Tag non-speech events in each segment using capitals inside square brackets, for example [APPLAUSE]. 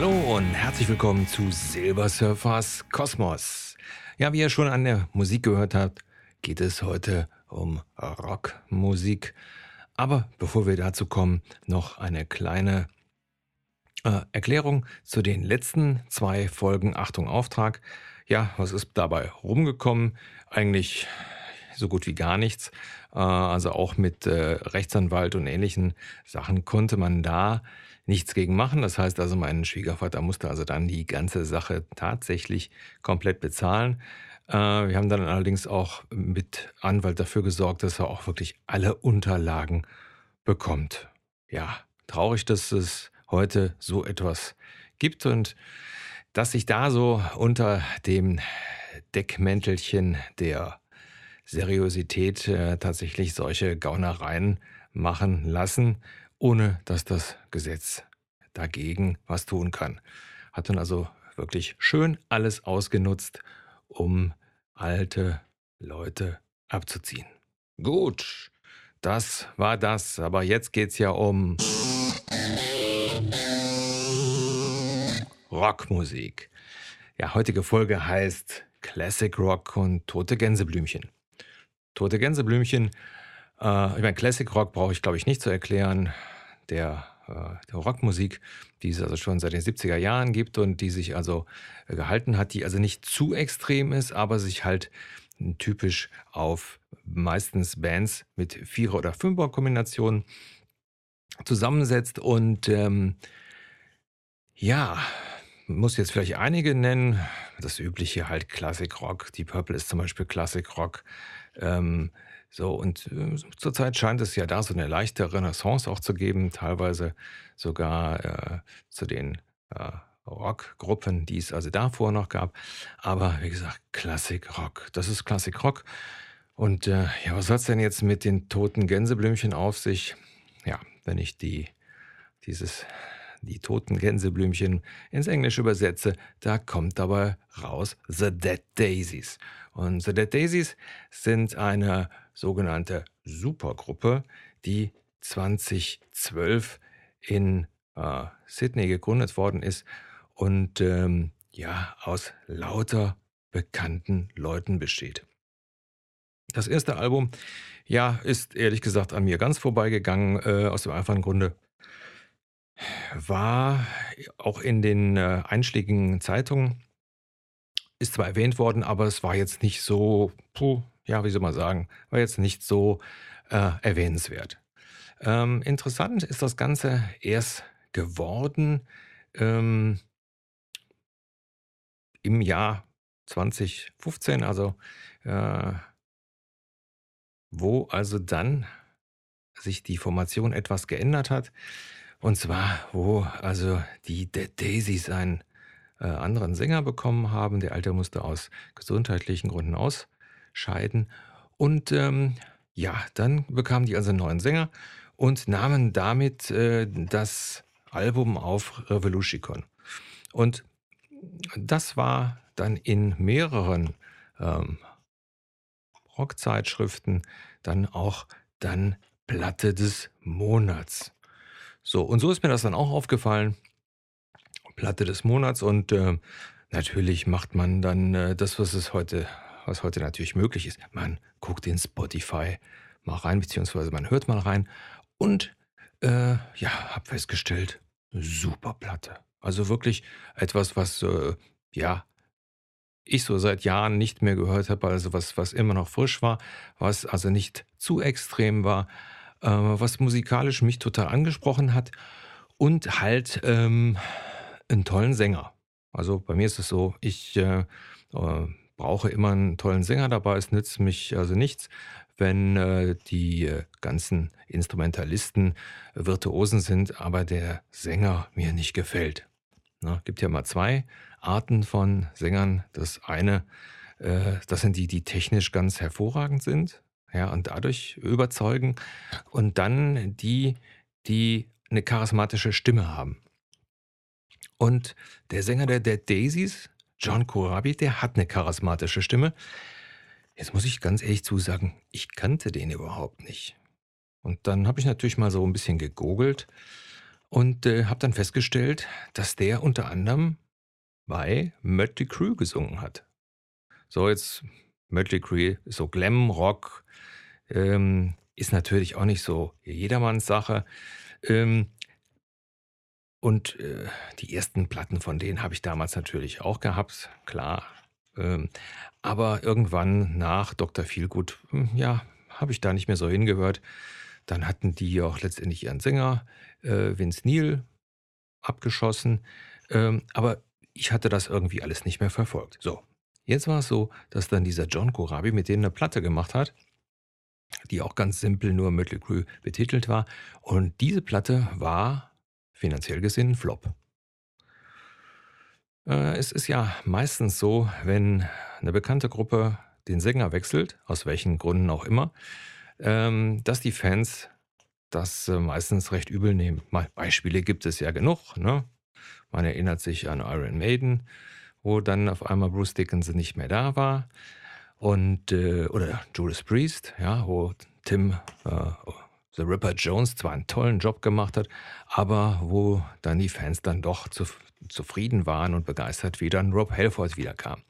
Hallo und herzlich willkommen zu Silver Surfers Kosmos. Ja, wie ihr schon an der Musik gehört habt, geht es heute um Rockmusik. Aber bevor wir dazu kommen, noch eine kleine äh, Erklärung zu den letzten zwei Folgen. Achtung, Auftrag. Ja, was ist dabei rumgekommen? Eigentlich so gut wie gar nichts. Äh, also auch mit äh, Rechtsanwalt und ähnlichen Sachen konnte man da nichts gegen machen. Das heißt also, mein Schwiegervater musste also dann die ganze Sache tatsächlich komplett bezahlen. Äh, wir haben dann allerdings auch mit Anwalt dafür gesorgt, dass er auch wirklich alle Unterlagen bekommt. Ja, traurig, dass es heute so etwas gibt und dass sich da so unter dem Deckmäntelchen der Seriosität äh, tatsächlich solche Gaunereien machen lassen, ohne dass das Gesetz dagegen was tun kann. Hat dann also wirklich schön alles ausgenutzt, um alte Leute abzuziehen. Gut, das war das, aber jetzt geht's ja um Rockmusik. Ja, heutige Folge heißt Classic Rock und Tote Gänseblümchen. Tote Gänseblümchen. Äh, ich meine, Classic Rock brauche ich, glaube ich, nicht zu erklären. Der, äh, der Rockmusik, die es also schon seit den 70er Jahren gibt und die sich also äh, gehalten hat, die also nicht zu extrem ist, aber sich halt typisch auf meistens Bands mit Vierer- oder Fünfer-Kombinationen zusammensetzt. Und ähm, ja, muss jetzt vielleicht einige nennen. Das übliche halt Classic Rock. Die Purple ist zum Beispiel Classic Rock. Ähm, so, und äh, zurzeit scheint es ja da so eine leichte Renaissance auch zu geben, teilweise sogar äh, zu den äh, Rockgruppen, die es also davor noch gab. Aber wie gesagt, Classic Rock. Das ist Classic Rock. Und äh, ja, was hat es denn jetzt mit den toten Gänseblümchen auf sich? Ja, wenn ich die, dieses die toten Gänseblümchen ins Englische übersetze, da kommt dabei raus The Dead Daisies. Und The Dead Daisies sind eine sogenannte Supergruppe, die 2012 in äh, Sydney gegründet worden ist und ähm, ja aus lauter bekannten Leuten besteht. Das erste Album, ja, ist ehrlich gesagt an mir ganz vorbeigegangen, äh, aus dem einfachen Grunde, war auch in den äh, einschlägigen Zeitungen, ist zwar erwähnt worden, aber es war jetzt nicht so, puh, ja, wie soll man sagen, war jetzt nicht so äh, erwähnenswert. Ähm, interessant ist das Ganze erst geworden ähm, im Jahr 2015, also äh, wo also dann sich die Formation etwas geändert hat. Und zwar, wo also die Dead Daisies einen äh, anderen Sänger bekommen haben. Der Alte musste aus gesundheitlichen Gründen ausscheiden. Und ähm, ja, dann bekamen die also einen neuen Sänger und nahmen damit äh, das Album auf Revolution. Und das war dann in mehreren ähm, Rockzeitschriften dann auch dann Platte des Monats. So, und so ist mir das dann auch aufgefallen. Platte des Monats und äh, natürlich macht man dann äh, das, was es heute, was heute natürlich möglich ist. Man guckt in Spotify mal rein, beziehungsweise man hört mal rein und äh, ja, hab festgestellt, super Platte. Also wirklich etwas, was äh, ja ich so seit Jahren nicht mehr gehört habe, also was, was immer noch frisch war, was also nicht zu extrem war, äh, was musikalisch mich total angesprochen hat und halt ähm, einen tollen Sänger. Also bei mir ist es so, ich äh, äh, brauche immer einen tollen Sänger dabei. Es nützt mich also nichts, wenn äh, die äh, ganzen Instrumentalisten Virtuosen sind, aber der Sänger mir nicht gefällt. Es gibt ja mal zwei Arten von Sängern. Das eine, äh, das sind die, die technisch ganz hervorragend sind ja, und dadurch überzeugen. Und dann die, die eine charismatische Stimme haben. Und der Sänger der Dead Daisies, John Corabi, der hat eine charismatische Stimme. Jetzt muss ich ganz ehrlich zusagen, ich kannte den überhaupt nicht. Und dann habe ich natürlich mal so ein bisschen gegoogelt und äh, habe dann festgestellt, dass der unter anderem bei Mötley Crüe gesungen hat. So, jetzt Mötley Crüe, so Glam Rock, ähm, ist natürlich auch nicht so jedermanns Sache. Ähm, und äh, die ersten Platten von denen habe ich damals natürlich auch gehabt, klar. Ähm, aber irgendwann nach Dr. Feelgood, hm, ja, habe ich da nicht mehr so hingehört. Dann hatten die auch letztendlich ihren Sänger, äh, Vince Neil, abgeschossen. Ähm, aber ich hatte das irgendwie alles nicht mehr verfolgt. So, jetzt war es so, dass dann dieser John Corabi mit denen eine Platte gemacht hat, die auch ganz simpel nur Mötley Crüe betitelt war. Und diese Platte war finanziell gesehen ein Flop. Äh, es ist ja meistens so, wenn eine bekannte Gruppe den Sänger wechselt, aus welchen Gründen auch immer, ähm, dass die Fans das äh, meistens recht übel nehmen. Beispiele gibt es ja genug. Ne? Man erinnert sich an Iron Maiden, wo dann auf einmal Bruce Dickinson nicht mehr da war. Und, äh, oder Judas Priest, ja, wo Tim äh, The Ripper Jones zwar einen tollen Job gemacht hat, aber wo dann die Fans dann doch zu, zufrieden waren und begeistert, wie dann Rob Halford wiederkam.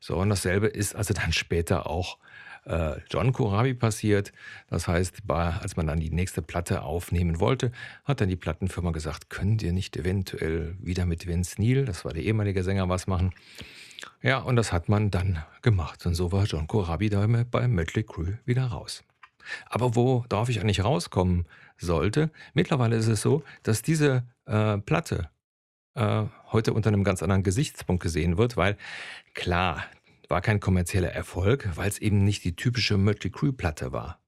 So, und dasselbe ist also dann [LAUGHS] später auch äh, John Corabi passiert. Das heißt, als man dann die nächste Platte aufnehmen wollte, hat dann die Plattenfirma gesagt, könnt ihr nicht eventuell wieder mit Vince Neil, das war der ehemalige Sänger, was machen? Ja, und das hat man dann gemacht. Und so war John Corabi da bei Mötley Crüe wieder raus. Aber worauf ich eigentlich rauskommen sollte, mittlerweile ist es so, dass diese äh, Platte äh, heute unter einem ganz anderen Gesichtspunkt gesehen wird, weil klar, war kein kommerzieller Erfolg, weil es eben nicht die typische Mötley Crüe Platte war,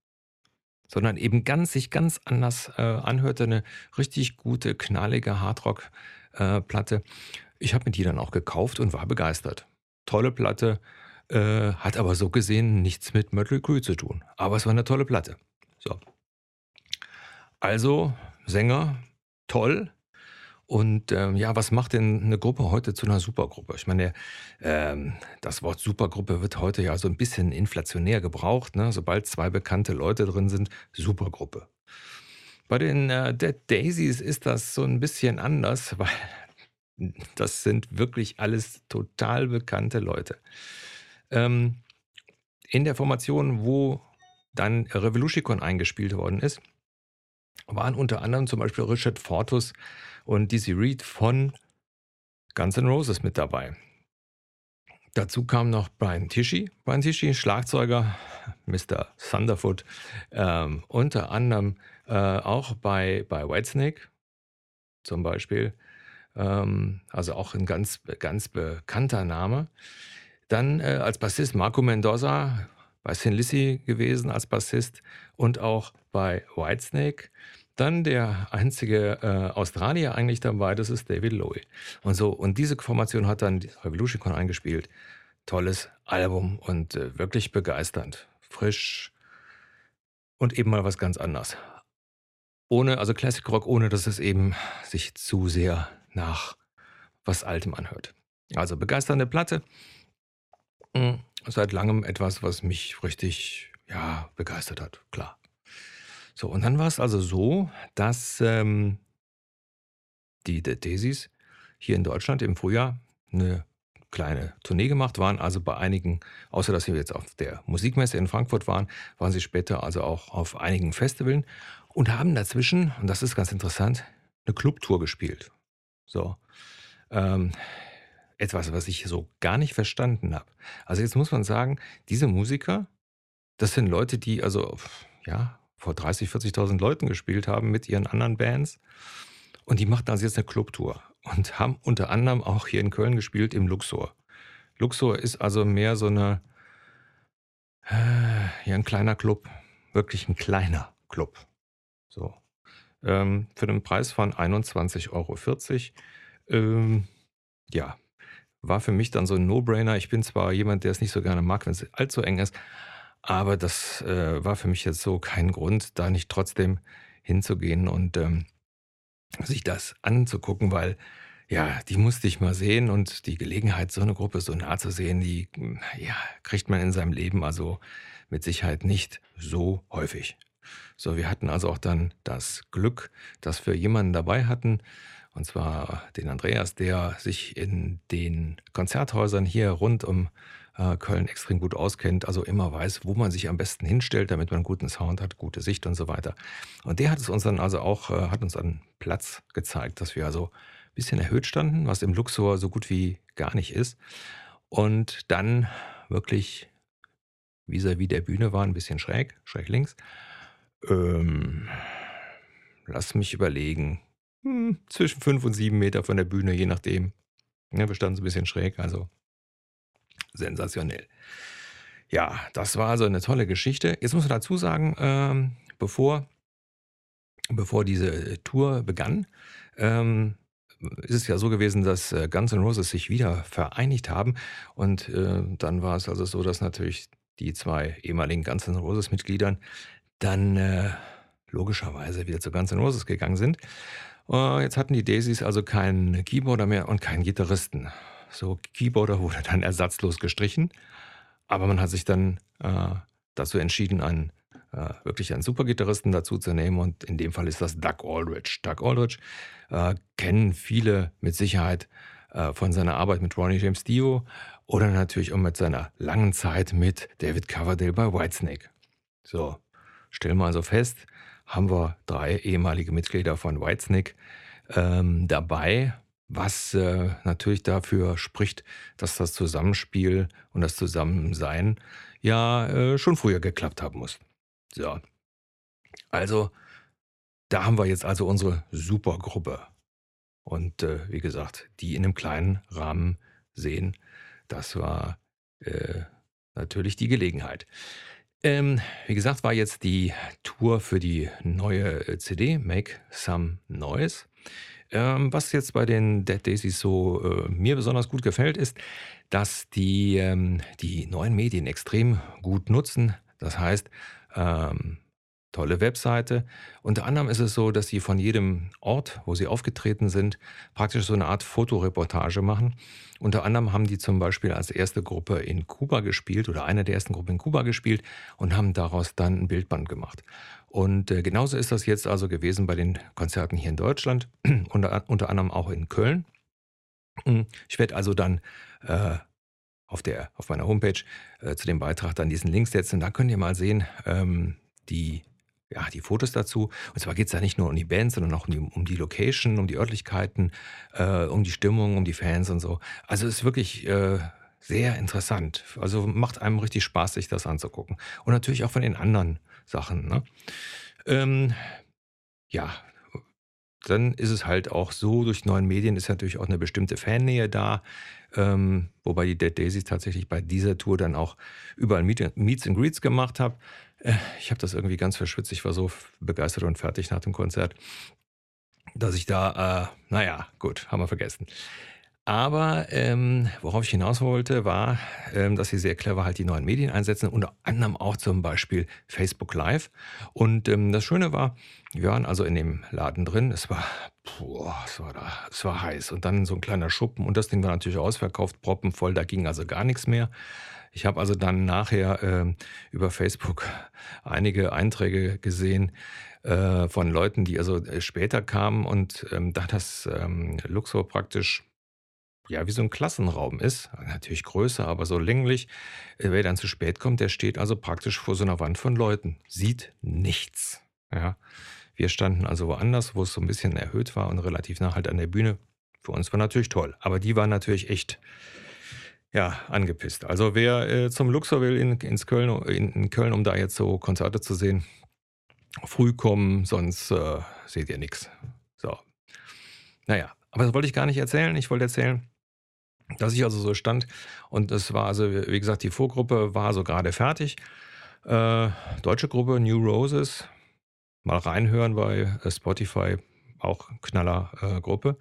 sondern eben ganz sich ganz anders äh, anhörte, eine richtig gute knallige Hardrock äh. Ich habe mir die dann auch gekauft und war begeistert. Tolle Platte, äh, hat aber so gesehen nichts mit Mötley Crüe zu tun. Aber es war eine tolle Platte. So. Also, Sänger, toll. Und ähm, ja, was macht denn eine Gruppe heute zu einer Supergruppe? Ich meine, ähm, das Wort Supergruppe wird heute ja so ein bisschen inflationär gebraucht. Ne? Sobald zwei bekannte Leute drin sind, Supergruppe. Bei den äh, Dead Daisies ist das so ein bisschen anders, [LAUGHS] weil das sind wirklich alles total bekannte Leute. Ähm, in der Formation, wo dann Revolution eingespielt worden ist, waren unter anderem zum Beispiel Richard Fortus und Dizzy Reed von Guns N' Roses mit dabei. Dazu kam noch Brian Tishy. Brian Tishy, Schlagzeuger, Mr. Thunderfoot, ähm, unter anderem äh, auch bei, bei Whitesnake zum Beispiel. Ähm, also auch ein ganz, ganz bekannter Name. Dann äh, als Bassist Marco Mendoza, bei Sin Lizzy gewesen als Bassist und auch bei Whitesnake. Dann der einzige äh, Australier eigentlich dabei, das ist David Lowe. Und so, und diese Formation hat dann Revolution eingespielt. Tolles Album und äh, wirklich begeisternd. Frisch und eben mal was ganz anderes. Ohne, also Classic Rock, ohne dass es eben sich zu sehr nach was Altem anhört. Also begeisternde Platte. Hm, seit langem etwas, was mich richtig, ja, begeistert hat, klar. So, und dann war es also so, dass ähm, die The Daisies hier in Deutschland im Frühjahr eine kleine Tournee gemacht waren, also bei einigen, außer dass sie jetzt auf der Musikmesse in Frankfurt waren, waren sie später also auch auf einigen Festivals und haben dazwischen, und das ist ganz interessant, eine Clubtour gespielt. So. Ähm, etwas, was ich so gar nicht verstanden habe. Also jetzt muss man sagen, diese Musiker, das sind Leute, die also ja vor 30, 40.000 Leuten gespielt haben mit ihren anderen Bands und die machten also jetzt eine Clubtour und haben unter anderem auch hier in Köln gespielt im Luxor. Luxor ist also mehr so eine äh, ja ein kleiner Club, wirklich ein kleiner Club. So ähm, für den Preis von 21,40 Euro. Ähm, ja, war für mich dann so ein No-Brainer. Ich bin zwar jemand, der es nicht so gerne mag, wenn es allzu eng ist, aber das äh, war für mich jetzt so kein Grund, da nicht trotzdem hinzugehen und ähm, sich das anzugucken, weil ja, die musste ich mal sehen und die Gelegenheit, so eine Gruppe so nah zu sehen, die ja, kriegt man in seinem Leben also mit Sicherheit nicht so häufig. So, wir hatten also auch dann das Glück, dass wir jemanden dabei hatten, und zwar den Andreas, der sich in den Konzerthäusern hier rund um Köln extrem gut auskennt, also immer weiß, wo man sich am besten hinstellt, damit man guten Sound hat, gute Sicht und so weiter. Und der hat es uns dann also auch, äh, hat uns einen Platz gezeigt, dass wir also ein bisschen erhöht standen, was im Luxor so gut wie gar nicht ist. Und dann wirklich vis-à-vis der Bühne war, ein bisschen schräg, schräg links. Ähm, lass mich überlegen. Hm, zwischen fünf und sieben Meter von der Bühne, je nachdem. Ja, wir standen so ein bisschen schräg, also sensationell. Ja, das war also eine tolle Geschichte. Jetzt muss man dazu sagen, ähm, bevor, bevor diese Tour begann, ähm, ist es ja so gewesen, dass äh, Guns N' Roses sich wieder vereinigt haben. Und äh, dann war es also so, dass natürlich die zwei ehemaligen Guns N' Roses Mitgliedern dann äh, logischerweise wieder zu Guns N' Roses gegangen sind. Uh, jetzt hatten die Daisies also keinen Keyboarder mehr und keinen Gitarristen. So Keyboarder wurde dann ersatzlos gestrichen, aber man hat sich dann äh, dazu entschieden, einen äh, wirklich einen Supergitarristen dazu zu nehmen und in dem Fall ist das Doug Aldrich. Doug Aldrich äh, kennen viele mit Sicherheit äh, von seiner Arbeit mit Ronnie James Dio oder natürlich auch mit seiner langen Zeit mit David Coverdale bei Whitesnake. So, stellen wir also fest, haben wir drei ehemalige Mitglieder von Whitesnake ähm, dabei, was äh, natürlich dafür spricht, dass das Zusammenspiel und das Zusammensein ja äh, schon früher geklappt haben muss. So, also da haben wir jetzt also unsere Supergruppe. Und äh, wie gesagt, die in einem kleinen Rahmen sehen, das war äh, natürlich die Gelegenheit. Ähm, wie gesagt, war jetzt die Tour für die neue äh, CD, Make Some Noise. Ähm, was jetzt bei den Dead Daisies so äh, mir besonders gut gefällt, ist, dass die ähm, die neuen Medien extrem gut nutzen. Das heißt, ähm, tolle Webseite. Unter anderem ist es so, dass sie von jedem Ort, wo sie aufgetreten sind, praktisch so eine Art Fotoreportage machen. Unter anderem haben die zum Beispiel als erste Gruppe in Kuba gespielt oder eine der ersten Gruppen in Kuba gespielt und haben daraus dann ein Bildband gemacht. Und äh, genauso ist das jetzt also gewesen bei den Konzerten hier in Deutschland, [CLEARS THROAT] unter, unter anderem auch in Köln. Ich werde also dann äh, auf, der, auf meiner Homepage äh, zu dem Beitrag dann diesen Link setzen. Da könnt ihr mal sehen, ähm, die ja, die Fotos dazu. Und zwar geht es da nicht nur um die Bands, sondern auch um die, um die Location, um die Örtlichkeiten, äh, um die Stimmung, um die Fans und so. Also es ist wirklich äh, sehr interessant. Also macht einem richtig Spaß, sich das anzugucken. Und natürlich auch von den anderen Sachen. Ne? Ähm, ja, dann ist es halt auch so, durch neuen Medien ist natürlich auch eine bestimmte Fannähe da. Ähm, wobei die Dead Daisies tatsächlich bei dieser Tour dann auch überall Meet, Meets and Greets gemacht haben. Äh, ich habe das irgendwie ganz verschwitzt. Ich war so begeistert und fertig nach dem Konzert, dass ich da, äh, naja, gut, haben wir vergessen. Aber ähm, worauf ich hinaus wollte, war, ähm, dass sie sehr clever halt die neuen Medien einsetzen, unter anderem auch zum Beispiel Facebook Live. Und ähm, das Schöne war, wir waren also in dem Laden drin. Es war, boah, es war da, es war heiß. Und dann so ein kleiner Schuppen. Und das Ding war natürlich ausverkauft, proppenvoll. Da ging also gar nichts mehr. Ich habe also dann nachher äh, über Facebook einige Einträge gesehen äh, von Leuten, die also äh, später kamen und ähm, da das ähm, Luxor praktisch ja wie so ein Klassenraum ist, natürlich größer, aber so länglich, äh, wer dann zu spät kommt, der steht also praktisch vor so einer Wand von Leuten, sieht nichts. Ja. Wir standen also woanders, wo es so ein bisschen erhöht war und relativ nah halt an der Bühne. Für uns war natürlich toll, aber die waren natürlich echt ja, angepisst. Also wer äh, zum Luxor will in, ins Köln, in, in, Köln, um da jetzt so Konzerte zu sehen, früh kommen, sonst äh, seht ihr nichts. So. Naja, aber das wollte ich gar nicht erzählen. Ich wollte erzählen, dass ich also so stand und es war also, wie gesagt, die Vorgruppe war so gerade fertig. Äh, deutsche Gruppe New Roses, mal reinhören bei äh, Spotify, auch knaller äh, Gruppe.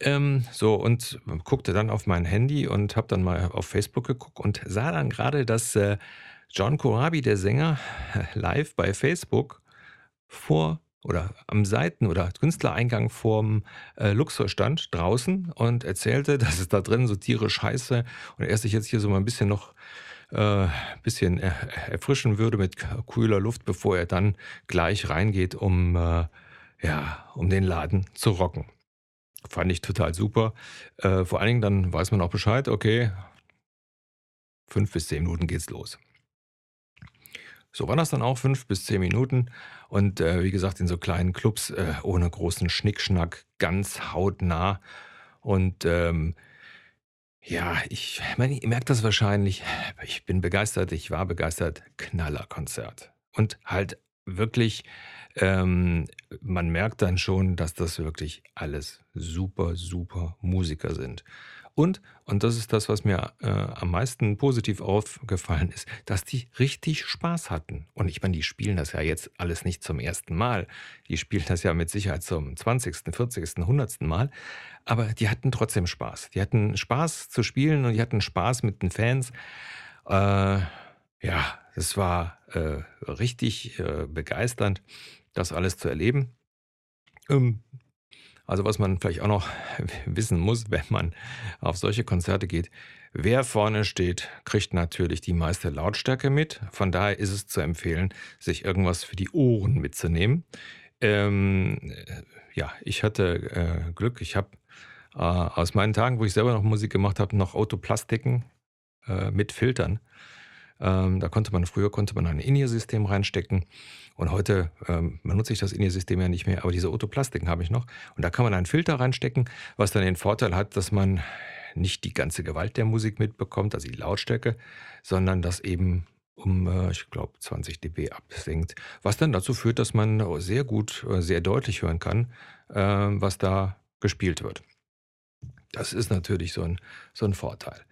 Ähm, so, und guckte dann auf mein Handy und habe dann mal auf Facebook geguckt und sah dann gerade, dass äh, John Corabi, der Sänger, [LAUGHS] live bei Facebook vor oder am Seiten- oder Künstlereingang vorm äh, Luxor stand draußen und erzählte, [LAUGHS] dass es da drin so tierisch heiße und er sich jetzt hier so mal ein bisschen noch äh, bisschen er erfrischen würde mit kühler Luft, bevor er dann gleich reingeht, um, äh, ja, um den Laden zu rocken. Fand ich total super. Äh, vor allen Dingen dann weiß man auch Bescheid, okay, fünf bis zehn Minuten geht's los. So war das dann auch, fünf bis zehn Minuten. Und äh, wie gesagt, in so kleinen Clubs, äh, ohne großen Schnickschnack, ganz hautnah. Und ähm, ja, ich, meine, ihr merkt das wahrscheinlich. Ich bin begeistert, ich war begeistert. Knallerkonzert. Und halt wirklich, ähm, man merkt dann schon, dass das wirklich alles super, super Musiker sind. Und, und das ist das, was mir äh, am meisten positiv aufgefallen ist, dass die richtig Spaß hatten. Und ich meine, die spielen das ja jetzt alles nicht zum ersten Mal. Die spielen das ja mit Sicherheit zum 20., 40., 100. Mal. Aber die hatten trotzdem Spaß. Die hatten Spaß zu spielen und die hatten Spaß mit den Fans. Äh, ja, es war äh, richtig äh, begeisternd, das alles zu erleben. Ähm, also was man vielleicht auch noch [LAUGHS] wissen muss, wenn man auf solche Konzerte geht, wer vorne steht, kriegt natürlich die meiste Lautstärke mit. Von daher ist es zu empfehlen, sich irgendwas für die Ohren mitzunehmen. Ähm, ja, ich hatte äh, Glück. Ich habe äh, aus meinen Tagen, wo ich selber noch Musik gemacht habe, noch Autoplastiken äh, mit Filtern. Ähm, da konnte man früher konnte man ein In-Ear-System reinstecken und heute ähm, benutze ich das In-Ear-System ja nicht mehr, aber diese Autoplastiken habe ich noch und da kann man einen Filter reinstecken, was dann den Vorteil hat, dass man nicht die ganze Gewalt der Musik mitbekommt, also die Lautstärke, sondern das eben um, äh, ich glaube, 20 dB absenkt, was dann dazu führt, dass man sehr gut, äh, sehr deutlich hören kann, äh, was da gespielt wird. Das ist natürlich so ein, so ein Vorteil.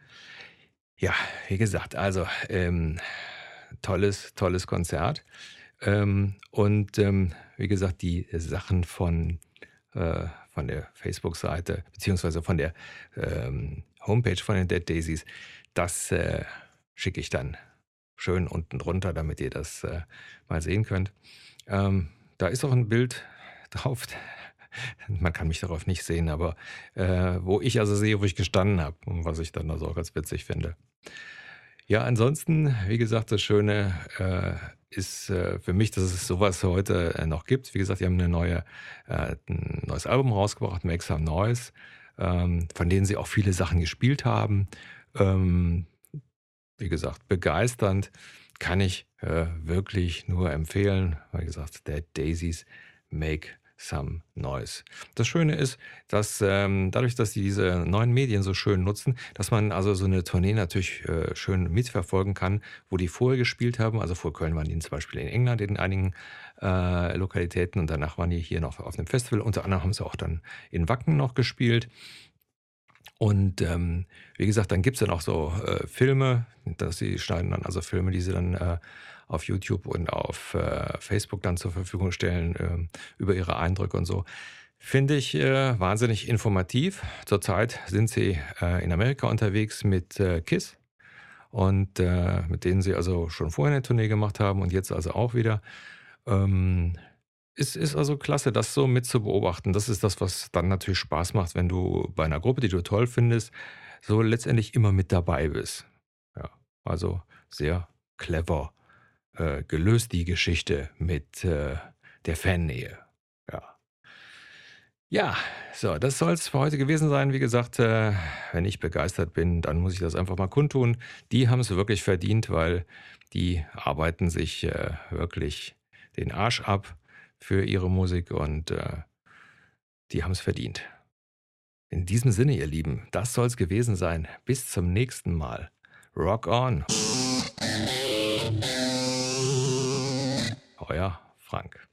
Ja, wie gesagt, also ähm, tolles, tolles Konzert. Ähm, und ähm, wie gesagt, die Sachen von, äh, von der Facebook-Seite, beziehungsweise von der ähm, Homepage von den Dead Daisies, das äh, schicke ich dann schön unten drunter, damit ihr das äh, mal sehen könnt. Ähm, da ist auch ein Bild drauf. [LAUGHS] Man kann mich darauf nicht sehen, aber äh, wo ich also sehe, wo ich gestanden habe und was ich dann also auch ganz witzig finde. Ja, ansonsten, wie gesagt, das Schöne äh, ist äh, für mich, dass es sowas heute äh, noch gibt. Wie gesagt, die haben eine neue, äh, ein neues Album rausgebracht, Make Some Noise, ähm, von denen sie auch viele Sachen gespielt haben. Ähm, wie gesagt, begeisternd kann ich äh, wirklich nur empfehlen. Wie gesagt, Dead Daisies Make Some Noise. Das Schöne ist, dass ähm, dadurch, dass sie diese neuen Medien so schön nutzen, dass man also so eine Tournee natürlich äh, schön mitverfolgen kann, wo die vorher gespielt haben. Also vor Köln waren die zum Beispiel in England in einigen äh, Lokalitäten und danach waren die hier noch auf einem Festival. Unter anderem haben sie auch dann in Wacken noch gespielt. Und ähm, wie gesagt, dann gibt es dann auch so äh, Filme, dass sie schneiden dann also Filme, die sie dann äh, auf YouTube und auf äh, Facebook dann zur Verfügung stellen äh, über ihre Eindrücke und so. Finde ich äh, wahnsinnig informativ. Zurzeit sind sie äh, in Amerika unterwegs mit äh, KISS und mit denen sie also schon vorher eine Tournee gemacht haben und jetzt also auch wieder. Ähm, es ist also klasse, das so mit zu beobachten. Das ist das, was dann natürlich Spaß macht, wenn du bei einer Gruppe, die du toll findest, so letztendlich immer mit dabei bist. Ja, also sehr clever äh, gelöst, die Geschichte mit äh, der Fannähe. Ja. Ja, so, das soll es für heute gewesen sein. Wie gesagt, äh, wenn ich begeistert bin, dann muss ich das einfach mal kundtun. Die haben es wirklich verdient, weil die arbeiten sich äh, wirklich den Arsch ab für ihre Musik und äh, die haben es verdient. In diesem Sinne, ihr Lieben, das soll es gewesen sein. Bis zum nächsten Mal. Rock on! euer Frank.